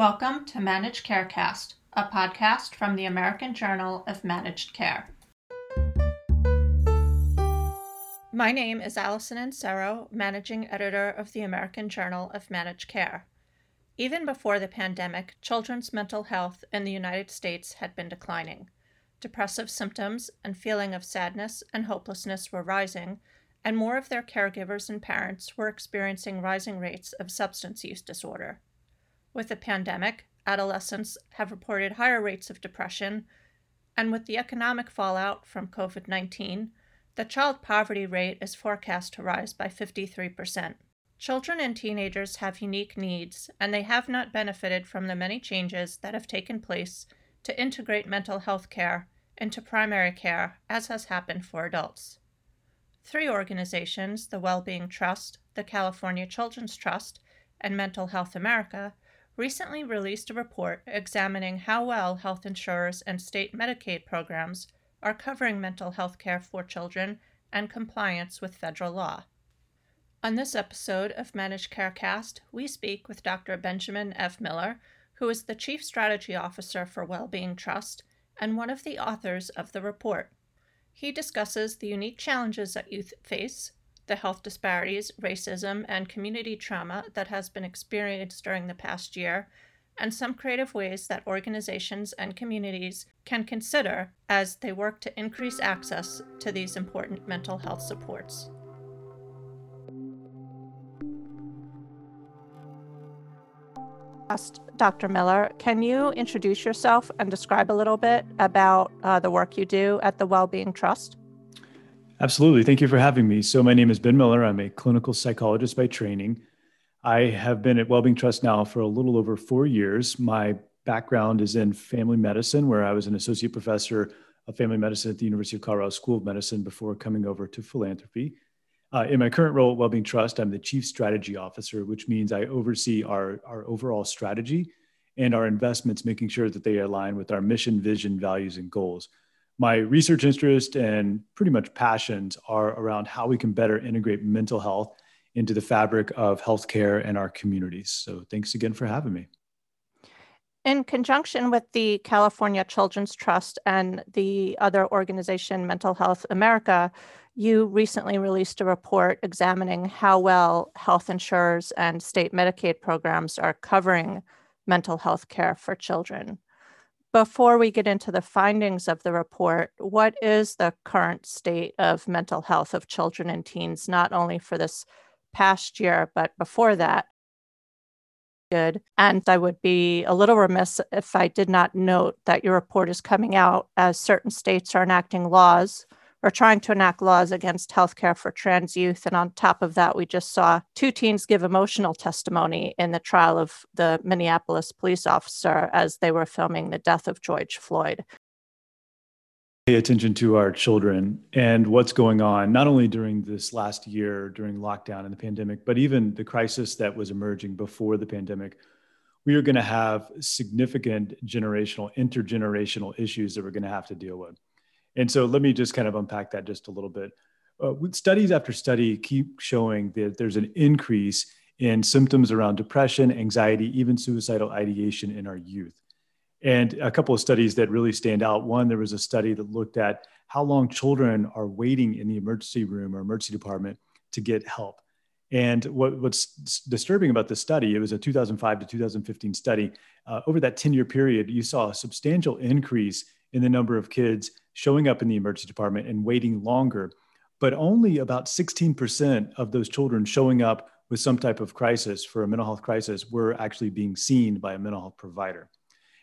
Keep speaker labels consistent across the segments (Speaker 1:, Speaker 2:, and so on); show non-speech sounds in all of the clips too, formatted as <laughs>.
Speaker 1: Welcome to Managed Carecast, a podcast from the American Journal of Managed Care. My name is Allison Inserro, Managing Editor of the American Journal of Managed Care. Even before the pandemic, children's mental health in the United States had been declining. Depressive symptoms and feeling of sadness and hopelessness were rising, and more of their caregivers and parents were experiencing rising rates of substance use disorder. With the pandemic, adolescents have reported higher rates of depression, and with the economic fallout from COVID 19, the child poverty rate is forecast to rise by 53%. Children and teenagers have unique needs, and they have not benefited from the many changes that have taken place to integrate mental health care into primary care, as has happened for adults. Three organizations, the Wellbeing Trust, the California Children's Trust, and Mental Health America, recently released a report examining how well health insurers and state Medicaid programs are covering mental health care for children and compliance with federal law. On this episode of Managed Care Cast, we speak with Dr. Benjamin F. Miller, who is the Chief Strategy Officer for Wellbeing Trust and one of the authors of the report. He discusses the unique challenges that youth face, the health disparities, racism, and community trauma that has been experienced during the past year, and some creative ways that organizations and communities can consider as they work to increase access to these important mental health supports. Dr. Miller, can you introduce yourself and describe a little bit about uh, the work you do at the Wellbeing Trust?
Speaker 2: Absolutely. Thank you for having me. So, my name is Ben Miller. I'm a clinical psychologist by training. I have been at Wellbeing Trust now for a little over four years. My background is in family medicine, where I was an associate professor of family medicine at the University of Colorado School of Medicine before coming over to philanthropy. Uh, in my current role at Wellbeing Trust, I'm the chief strategy officer, which means I oversee our, our overall strategy and our investments, making sure that they align with our mission, vision, values, and goals my research interest and pretty much passions are around how we can better integrate mental health into the fabric of healthcare and our communities. So thanks again for having me.
Speaker 1: In conjunction with the California Children's Trust and the other organization, Mental Health America, you recently released a report examining how well health insurers and state Medicaid programs are covering mental health care for children before we get into the findings of the report, what is the current state of mental health of children and teens, not only for this past year, but before that? Good. And I would be a little remiss if I did not note that your report is coming out as certain states are enacting laws are trying to enact laws against healthcare for trans youth. And on top of that, we just saw two teens give emotional testimony in the trial of the Minneapolis police officer as they were filming the death of George Floyd.
Speaker 2: Pay attention to our children and what's going on, not only during this last year, during lockdown and the pandemic, but even the crisis that was emerging before the pandemic. We are going to have significant generational, intergenerational issues that we're going to have to deal with. And so let me just kind of unpack that just a little bit. Uh, studies after study keep showing that there's an increase in symptoms around depression, anxiety, even suicidal ideation in our youth. And a couple of studies that really stand out. One, there was a study that looked at how long children are waiting in the emergency room or emergency department to get help. And what, what's disturbing about this study, it was a 2005 to 2015 study. Uh, over that 10 year period, you saw a substantial increase in the number of kids showing up in the emergency department and waiting longer. But only about 16% of those children showing up with some type of crisis for a mental health crisis were actually being seen by a mental health provider.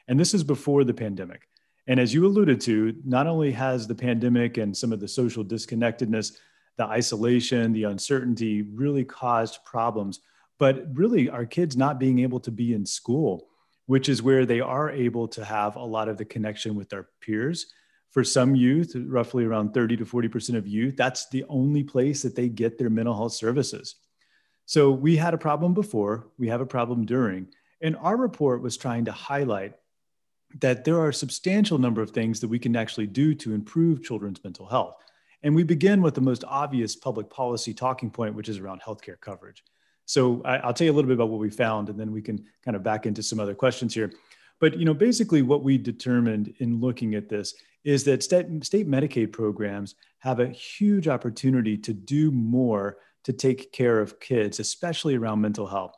Speaker 2: And this is before the pandemic. And as you alluded to, not only has the pandemic and some of the social disconnectedness, the isolation, the uncertainty really caused problems, but really our kids not being able to be in school which is where they are able to have a lot of the connection with their peers. For some youth, roughly around 30 to 40% of youth, that's the only place that they get their mental health services. So we had a problem before, we have a problem during. And our report was trying to highlight that there are a substantial number of things that we can actually do to improve children's mental health. And we begin with the most obvious public policy talking point, which is around healthcare coverage. So I, will tell you a little bit about what we found, and then we can kind of back into some other questions here. But you know, basically, what we determined in looking at this is that state, state Medicaid programs have a huge opportunity to do more to take care of kids, especially around mental health.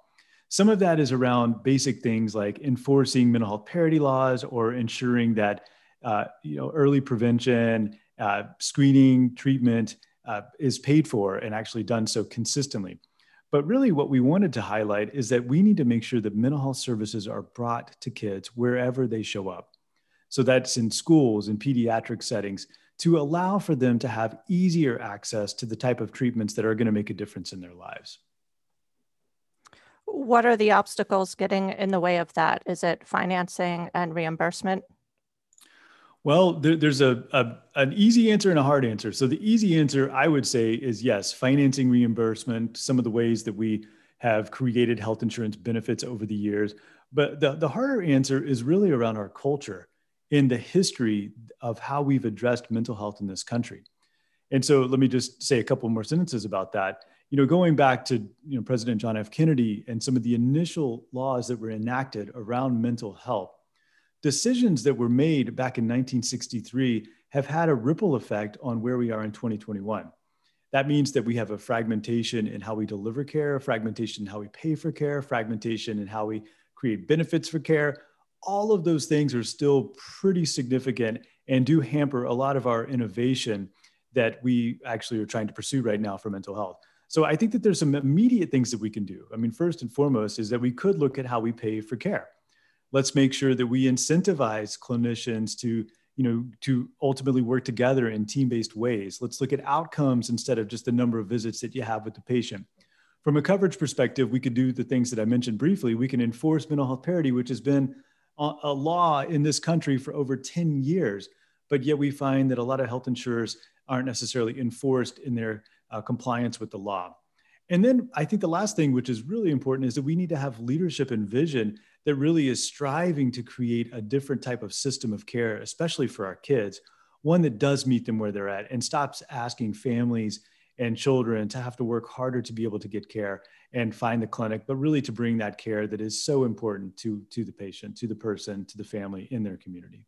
Speaker 2: Some of that is around basic things like enforcing mental health parity laws or ensuring that uh, you know early prevention, uh, screening, treatment uh, is paid for and actually done so consistently. But really, what we wanted to highlight is that we need to make sure that mental health services are brought to kids wherever they show up. So that's in schools and pediatric settings to allow for them to have easier access to the type of treatments that are going to make a difference in their lives.
Speaker 1: What are the obstacles getting in the way of that? Is it financing and reimbursement?
Speaker 2: Well, there, there's a, a, an easy answer and a hard answer. So the easy answer, I would say, is yes, financing reimbursement. Some of the ways that we have created health insurance benefits over the years, but the, the harder answer is really around our culture in the history of how we've addressed mental health in this country. And so let me just say a couple more sentences about that. You know, going back to you know President John F. Kennedy and some of the initial laws that were enacted around mental health decisions that were made back in 1963 have had a ripple effect on where we are in 2021. That means that we have a fragmentation in how we deliver care, fragmentation in how we pay for care, fragmentation in how we create benefits for care. All of those things are still pretty significant and do hamper a lot of our innovation that we actually are trying to pursue right now for mental health. So I think that there's some immediate things that we can do. I mean, first and foremost is that we could look at how we pay for care let's make sure that we incentivize clinicians to you know to ultimately work together in team-based ways. Let's look at outcomes instead of just the number of visits that you have with the patient. From a coverage perspective we could do the things that i mentioned briefly. We can enforce mental health parity which has been a, law in this country for over 10 years but yet we find that a lot of health insurers aren't necessarily enforced in their uh, compliance with the law. And then I think the last thing, which is really important, is that we need to have leadership and vision that really is striving to create a different type of system of care, especially for our kids, one that does meet them where they're at and stops asking families and children to have to work harder to be able to get care and find the clinic, but really to bring that care that is so important to, to the patient, to the person, to the family in their community.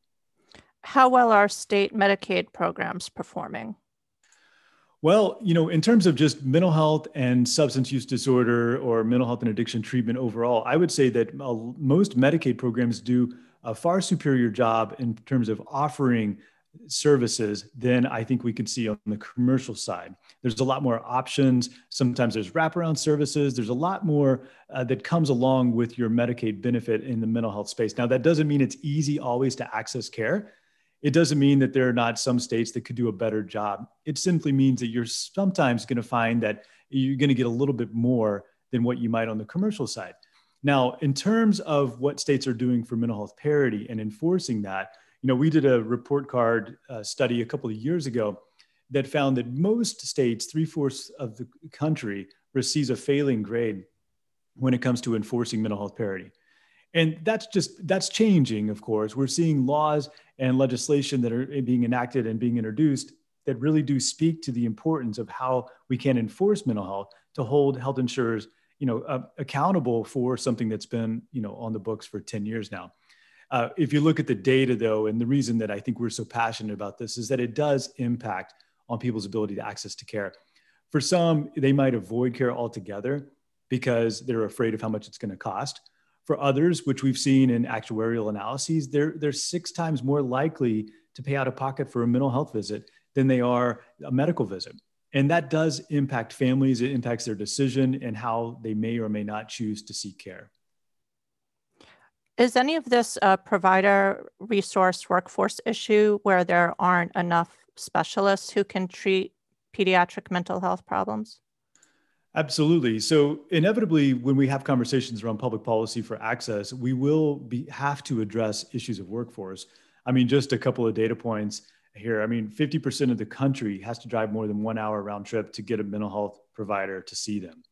Speaker 1: How well are state Medicaid programs performing?
Speaker 2: Well, you know, in terms of just mental health and substance use disorder or mental health and addiction treatment overall, I would say that most Medicaid programs do a far superior job in terms of offering services than I think we can see on the commercial side. There's a lot more options. Sometimes there's wraparound services. There's a lot more uh, that comes along with your Medicaid benefit in the mental health space. Now, that doesn't mean it's easy always to access care it doesn't mean that there are not some states that could do a better job. It simply means that you're sometimes going to find that you're going to get a little bit more than what you might on the commercial side. Now, in terms of what states are doing for mental health parity and enforcing that, you know, we did a report card uh, study a couple of years ago that found that most states, three fourths of the country, receives a failing grade when it comes to enforcing mental health parity and that's just that's changing of course we're seeing laws and legislation that are being enacted and being introduced that really do speak to the importance of how we can enforce mental health to hold health insurers you know uh, accountable for something that's been you know on the books for 10 years now. Uh, if you look at the data though and the reason that i think we're so passionate about this is that it does impact on people's ability to access to care. For some they might avoid care altogether because they're afraid of how much it's going to cost for others, which we've seen in actuarial analyses, they're, they're six times more likely to pay out of pocket for a mental health visit than they are a medical visit. And that does impact families, it impacts their decision and how they may or may not choose to seek care.
Speaker 1: Is any of this a provider resource workforce issue where there aren't enough specialists who can treat pediatric mental health problems?
Speaker 2: Absolutely. So inevitably, when we have conversations around public policy for access, we will be have to address issues of workforce. I mean, just a couple of data points here. I mean, 50% of the country has to drive more than one hour round trip to get a mental health provider to see them.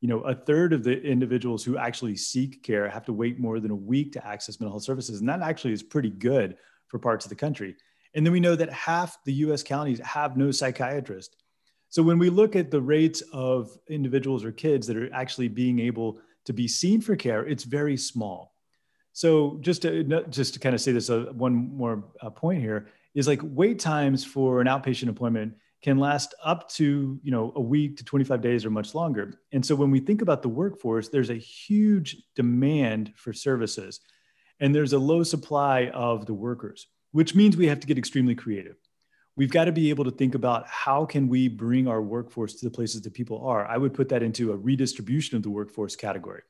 Speaker 2: You know, a third of the individuals who actually seek care have to wait more than a week to access mental health services. And that actually is pretty good for parts of the country. And then we know that half the US counties have no psychiatrist. So when we look at the rates of individuals or kids that are actually being able to be seen for care, it's very small. So just to just to kind of say this uh, one more uh, point here is like wait times for an outpatient appointment can last up to you know a week to 25 days or much longer. And so when we think about the workforce, there's a huge demand for services, and there's a low supply of the workers, which means we have to get extremely creative we've got to be able to think about how can we bring our workforce to the places that people are. I would put that into a redistribution of the workforce category.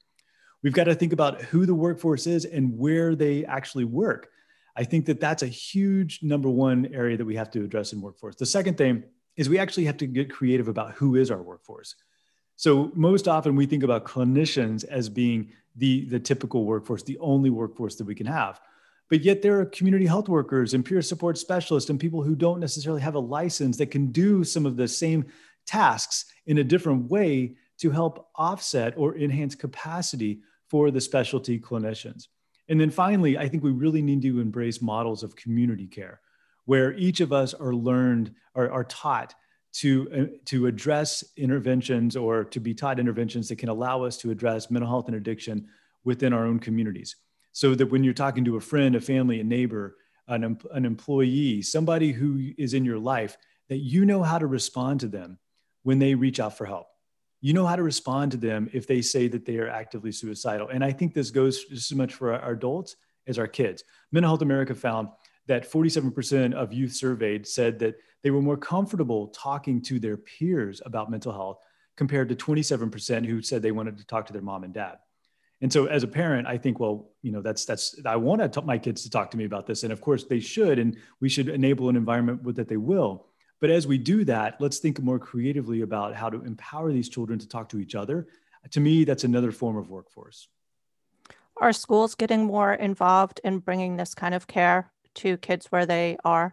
Speaker 2: We've got to think about who the workforce is and where they actually work. I think that that's a huge number one area that we have to address in workforce. The second thing is we actually have to get creative about who is our workforce. So most often we think about clinicians as being the, the typical workforce the only workforce that we can have but yet there are community health workers and peer support specialists and people who don't necessarily have a license that can do some of the same tasks in a different way to help offset or enhance capacity for the specialty clinicians. And then finally, I think we really need to embrace models of community care where each of us are learned, are, are taught to, uh, to address interventions or to be taught interventions that can allow us to address mental health and addiction within our own communities so that when you're talking to a friend, a family, a neighbor, an, an employee, somebody who is in your life, that you know how to respond to them when they reach out for help. You know how to respond to them if they say that they are actively suicidal. And I think this goes just as much for our adults as our kids. Mental Health America found that 47% of youth surveyed said that they were more comfortable talking to their peers about mental health compared to 27% who said they wanted to talk to their mom and dad. And so as a parent, I think, well, you know, that's that's I want to my kids to talk to me about this, and of course they should, and we should enable an environment with that they will. But as we do that, let's think more creatively about how to empower these children to talk to each other. To me, that's another form of workforce.
Speaker 1: Are schools getting more involved in bringing this kind of care to kids where they are?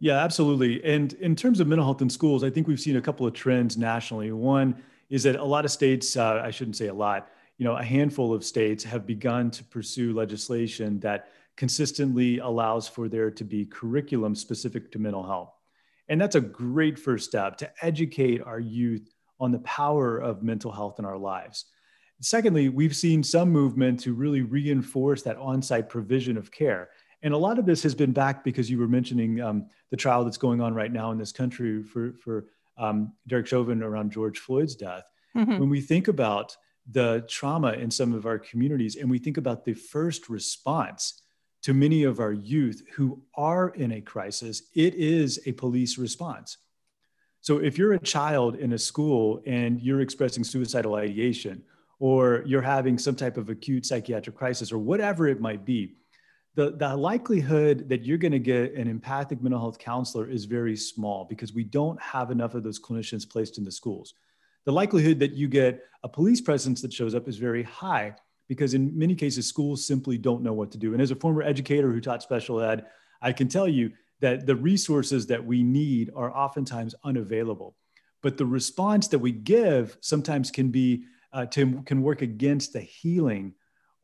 Speaker 2: Yeah, absolutely. And in terms of mental health in schools, I think we've seen a couple of trends nationally. One is that a lot of states, uh, I shouldn't say a lot, you know, a handful of states have begun to pursue legislation that consistently allows for there to be curriculum specific to mental health. And that's a great first step to educate our youth on the power of mental health in our lives. Secondly, we've seen some movement to really reinforce that on site provision of care. And a lot of this has been backed because you were mentioning um, the trial that's going on right now in this country for, for um, Derek Chauvin around George Floyd's death. Mm-hmm. When we think about the trauma in some of our communities and we think about the first response to many of our youth who are in a crisis, it is a police response. So if you're a child in a school and you're expressing suicidal ideation, or you're having some type of acute psychiatric crisis, or whatever it might be, the, the likelihood that you're going to get an empathic mental health counselor is very small because we don't have enough of those clinicians placed in the schools the likelihood that you get a police presence that shows up is very high because in many cases schools simply don't know what to do. And as a former educator who taught special ed i can tell you that the resources that we need are oftentimes unavailable. But the response that we give sometimes can be uh, to, can work against the healing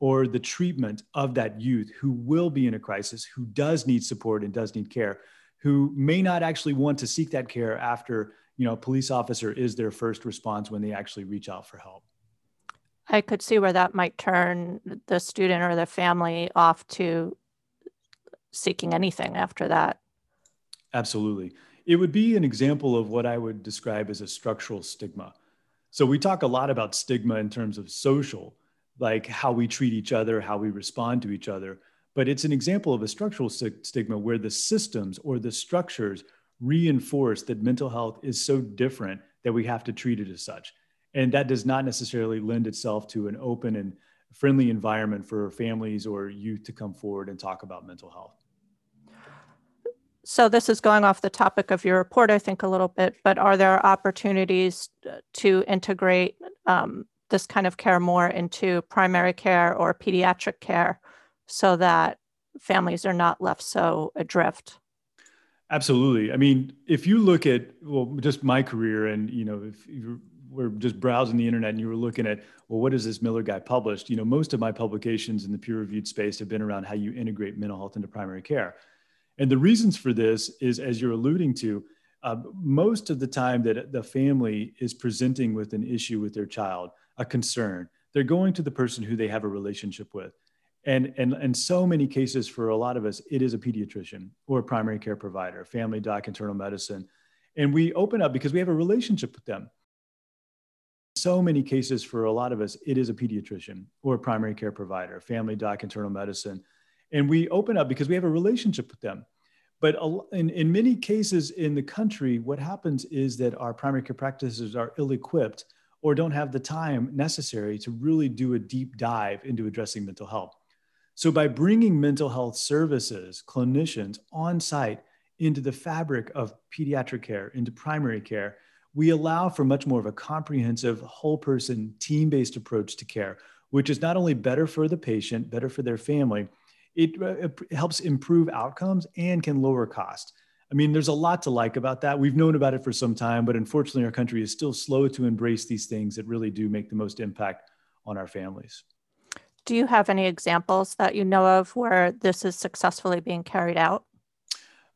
Speaker 2: or the treatment of that youth who will be in a crisis who does need support and does need care who may not actually want to seek that care after you know, a police officer is their first response when they actually reach out for help.
Speaker 1: I could see where that might turn the student or the family off to seeking anything after that.
Speaker 2: Absolutely. It would be an example of what I would describe as a structural stigma. So we talk a lot about stigma in terms of social, like how we treat each other, how we respond to each other. But it's an example of a structural stigma where the systems or the structures reinforce that mental health is so different that we have to treat it as such. And that does not necessarily lend itself to an open and friendly environment for families or youth to come forward and talk about mental health.
Speaker 1: So, this is going off the topic of your report, I think, a little bit, but are there opportunities to integrate um, this kind of care more into primary care or pediatric care so that families are not left so adrift?
Speaker 2: Absolutely. I mean, if you look at well, just my career, and you know, if you were just browsing the internet and you were looking at well, what has this Miller guy published? You know, most of my publications in the peer-reviewed space have been around how you integrate mental health into primary care, and the reasons for this is, as you're alluding to, uh, most of the time that the family is presenting with an issue with their child, a concern, they're going to the person who they have a relationship with. And, and, and so many cases for a lot of us, it is a pediatrician or a primary care provider, family doc, internal medicine. And we open up because we have a relationship with them. So many cases for a lot of us, it is a pediatrician or a primary care provider, family doc, internal medicine. And we open up because we have a relationship with them. But in, in many cases in the country, what happens is that our primary care practices are ill equipped or don't have the time necessary to really do a deep dive into addressing mental health. So, by bringing mental health services, clinicians on site into the fabric of pediatric care, into primary care, we allow for much more of a comprehensive, whole person, team based approach to care, which is not only better for the patient, better for their family, it, uh, it helps improve outcomes and can lower cost. I mean, there's a lot to like about that. We've known about it for some time, but unfortunately, our country is still slow to embrace these things that really do make the most impact on our families.
Speaker 1: Do you have any examples that you know of where this is successfully being carried out?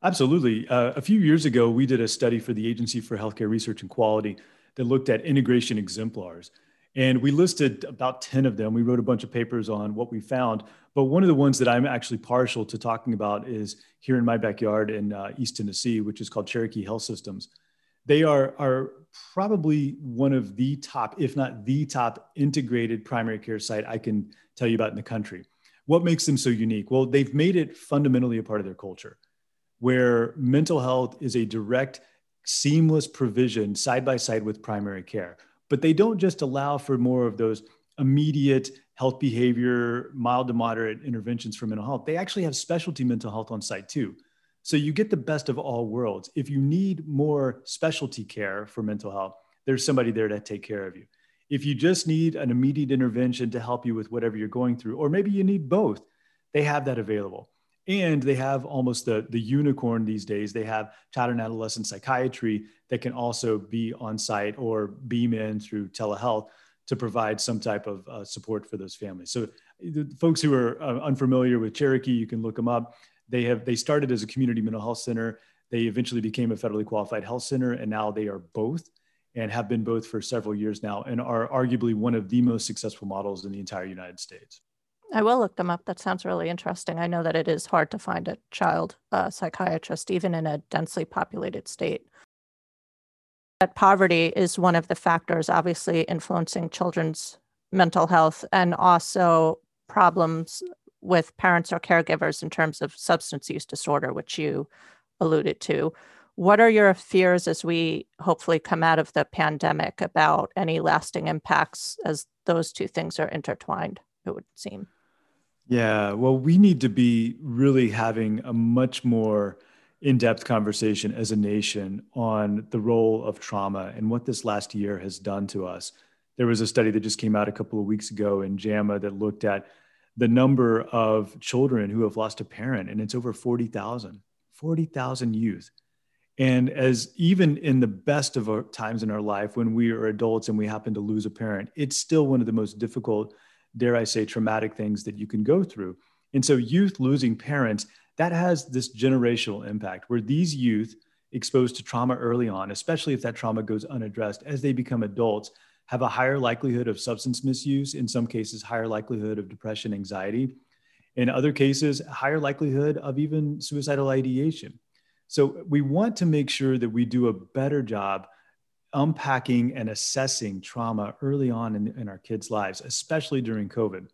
Speaker 2: Absolutely. Uh, a few years ago, we did a study for the Agency for Healthcare Research and Quality that looked at integration exemplars. And we listed about 10 of them. We wrote a bunch of papers on what we found. But one of the ones that I'm actually partial to talking about is here in my backyard in uh, East Tennessee, which is called Cherokee Health Systems. They are, are probably one of the top, if not the top, integrated primary care site I can tell you about in the country. What makes them so unique? Well, they've made it fundamentally a part of their culture, where mental health is a direct, seamless provision side by side with primary care but they don't just allow for more of those immediate health behavior, mild to moderate interventions for mental health. They actually have specialty mental health on site too. So you get the best of all worlds. If you need more specialty care for mental health, there's somebody there to take care of you. If you just need an immediate intervention to help you with whatever you're going through, or maybe you need both, they have that available and they have almost the, the unicorn these days they have child and adolescent psychiatry that can also be on site or beam in through telehealth to provide some type of uh, support for those families so the folks who are uh, unfamiliar with cherokee you can look them up they have they started as a community mental health center they eventually became a federally qualified health center and now they are both and have been both for several years now and are arguably one of the most successful models in the entire united states
Speaker 1: I will look them up. That sounds really interesting. I know that it is hard to find a child uh, psychiatrist, even in a densely populated state. That poverty is one of the factors, obviously, influencing children's mental health and also problems with parents or caregivers in terms of substance use disorder, which you alluded to. What are your fears as we hopefully come out of the pandemic about any lasting impacts as those two things are intertwined, it would seem?
Speaker 2: Yeah, well, we need to be really having a much more in depth conversation as a nation on the role of trauma and what this last year has done to us. There was a study that just came out a couple of weeks ago in JAMA that looked at the number of children who have lost a parent, and it's over 40,000, 40,000 youth. And as even in the best of our times in our life, when we are adults and we happen to lose a parent, it's still one of the most difficult dare I say, traumatic things that you can go through. And so, youth losing parents, that has this generational impact where these youth exposed to trauma early on, especially if that trauma goes unaddressed, as they become adults, have a higher likelihood of substance misuse, in some cases, higher likelihood of depression, anxiety. In other cases, higher likelihood of even suicidal ideation. So, we want to make sure that we do a better job unpacking and assessing trauma early on in, in our kids' lives, especially during COVID.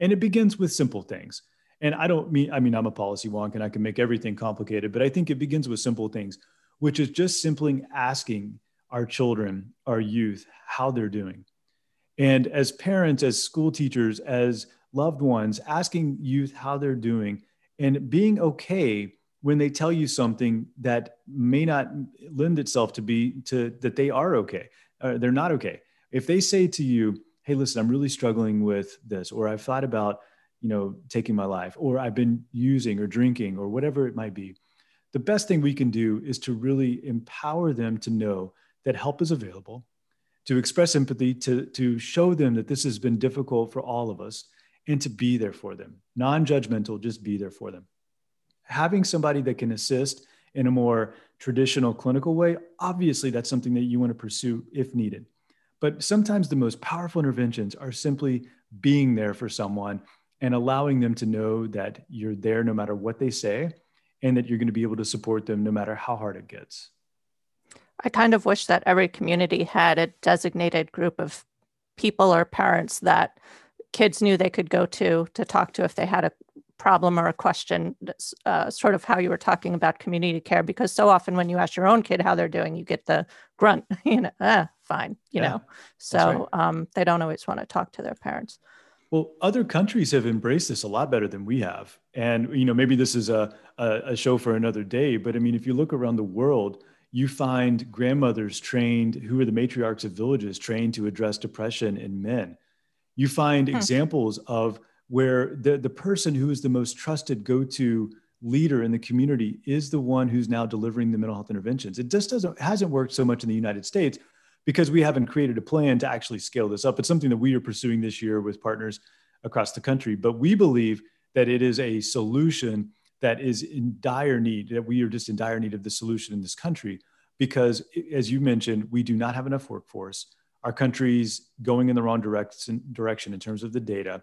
Speaker 2: And it begins with simple things. And I don't mean, I mean, I'm a policy wonk and I can make everything complicated, but I think it begins with simple things, which is just simply asking our children, our youth, how they're doing. And as parents, as school teachers, as loved ones, asking youth how they're doing and being okay when they tell you something that may not lend itself to be to that they are okay uh, they're not okay if they say to you hey listen i'm really struggling with this or i've thought about you know taking my life or i've been using or drinking or whatever it might be the best thing we can do is to really empower them to know that help is available to express empathy to, to show them that this has been difficult for all of us and to be there for them non-judgmental just be there for them having somebody that can assist in a more traditional clinical way, obviously that's something that you want to pursue if needed. But sometimes the most powerful interventions are simply being there for someone and allowing them to know that you're there no matter what they say and that you're going to be able to support them no matter how hard it gets.
Speaker 1: I kind of wish that every community had a designated group of people or parents that kids knew they could go to to talk to if they had a problem or a question, uh, sort of how you were talking about community care, because so often when you ask your own kid how they're doing, you get the grunt, <laughs> you know, ah, fine, you yeah, know. So right. um, they don't always want to talk to their parents.
Speaker 2: Well, other countries have embraced this a lot better than we have, and you know maybe this is a, a, a show for another day. But I mean, if you look around the world, you find grandmothers trained who are the matriarchs of villages trained to address depression in men. You find hmm. examples of where the, the person who is the most trusted go-to leader in the community is the one who's now delivering the mental health interventions. It just doesn't hasn't worked so much in the United States because we haven't created a plan to actually scale this up. It's something that we are pursuing this year with partners across the country. But we believe that it is a solution that is in dire need, that we are just in dire need of the solution in this country because, as you mentioned, we do not have enough workforce. Our country's going in the wrong direction, direction in terms of the data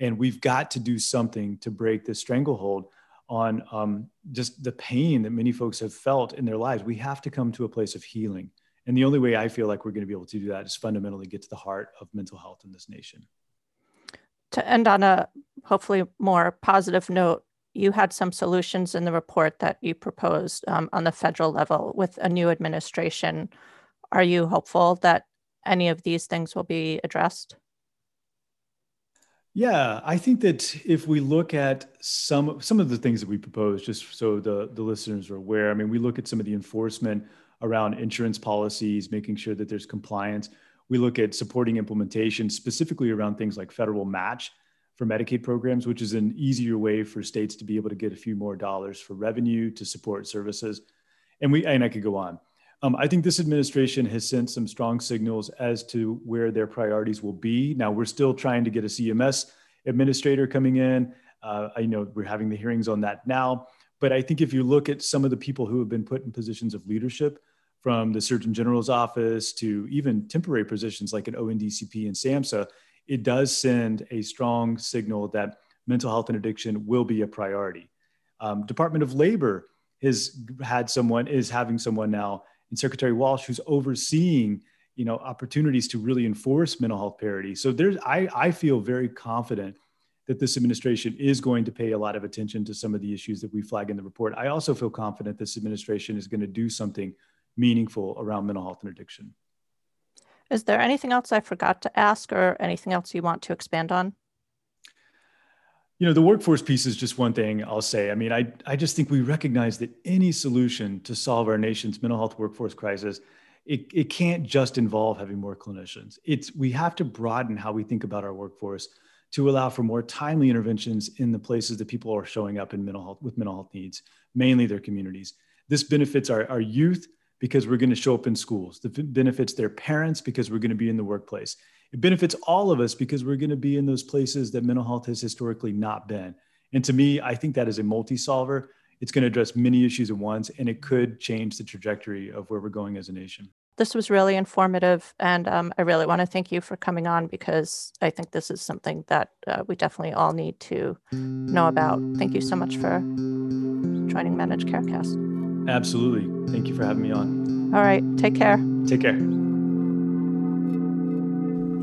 Speaker 2: and we've got to do something to break this stranglehold on um, just the pain that many folks have felt in their lives. We have to come to a place of healing. And the only way I feel like we're going to be able to do that is fundamentally get to the heart of mental health in this nation.
Speaker 1: To end on a hopefully more positive note, you had some solutions in the report that you proposed um, on the federal level with a new administration. Are you hopeful that any of these things will be addressed?
Speaker 2: Yeah, I think that if we look at some some of the things that we propose, just so the, the listeners are aware, I mean, we look at some of the enforcement around insurance policies, making sure that there's compliance. We look at supporting implementation, specifically around things like federal match for Medicaid programs, which is an easier way for states to be able to get a few more dollars for revenue to support services. And we and I could go on. Um, I think this administration has sent some strong signals as to where their priorities will be. Now, we're still trying to get a CMS administrator coming in. Uh, I know we're having the hearings on that now. But I think if you look at some of the people who have been put in positions of leadership, from the Surgeon General's office to even temporary positions like an ONDCP and SAMHSA, it does send a strong signal that mental health and addiction will be a priority. Um, Department of Labor has had someone, is having someone now and Secretary Walsh, who's overseeing you know opportunities to really enforce mental health parity. So there's I, I feel very confident that this administration is going to pay a lot of attention to some of the issues that we flag in the report. I also feel confident this administration is going to do something meaningful around mental health and addiction.
Speaker 1: Is there anything else I forgot to ask or anything else you want to expand on?
Speaker 2: You know, the workforce piece is just one thing I'll say. I mean, I, I just think we recognize that any solution to solve our nation's mental health workforce crisis, it, it can't just involve having more clinicians. It's we have to broaden how we think about our workforce to allow for more timely interventions in the places that people are showing up in mental health with mental health needs, mainly their communities. This benefits our, our youth because we're going to show up in schools. It benefits their parents because we're going to be in the workplace it benefits all of us because we're going to be in those places that mental health has historically not been. And to me, I think that is a multi solver. It's going to address many issues at once, and it could change the trajectory of where we're going as a nation.
Speaker 1: This was really informative, and um, I really want to thank you for coming on because I think this is something that uh, we definitely all need to know about. Thank you so much for joining Managed Carecast.
Speaker 2: Absolutely. Thank you for having me on.
Speaker 1: All right. Take care.
Speaker 2: Take care.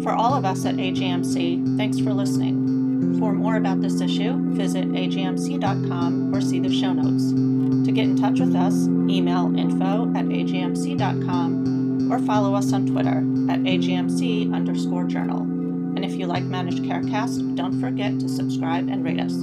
Speaker 1: For all of us at AJMC, thanks for listening. For more about this issue, visit ajmc.com or see the show notes. To get in touch with us, email info at ajmc.com or follow us on Twitter at ajmc underscore journal. And if you like Managed Carecast, don't forget to subscribe and rate us.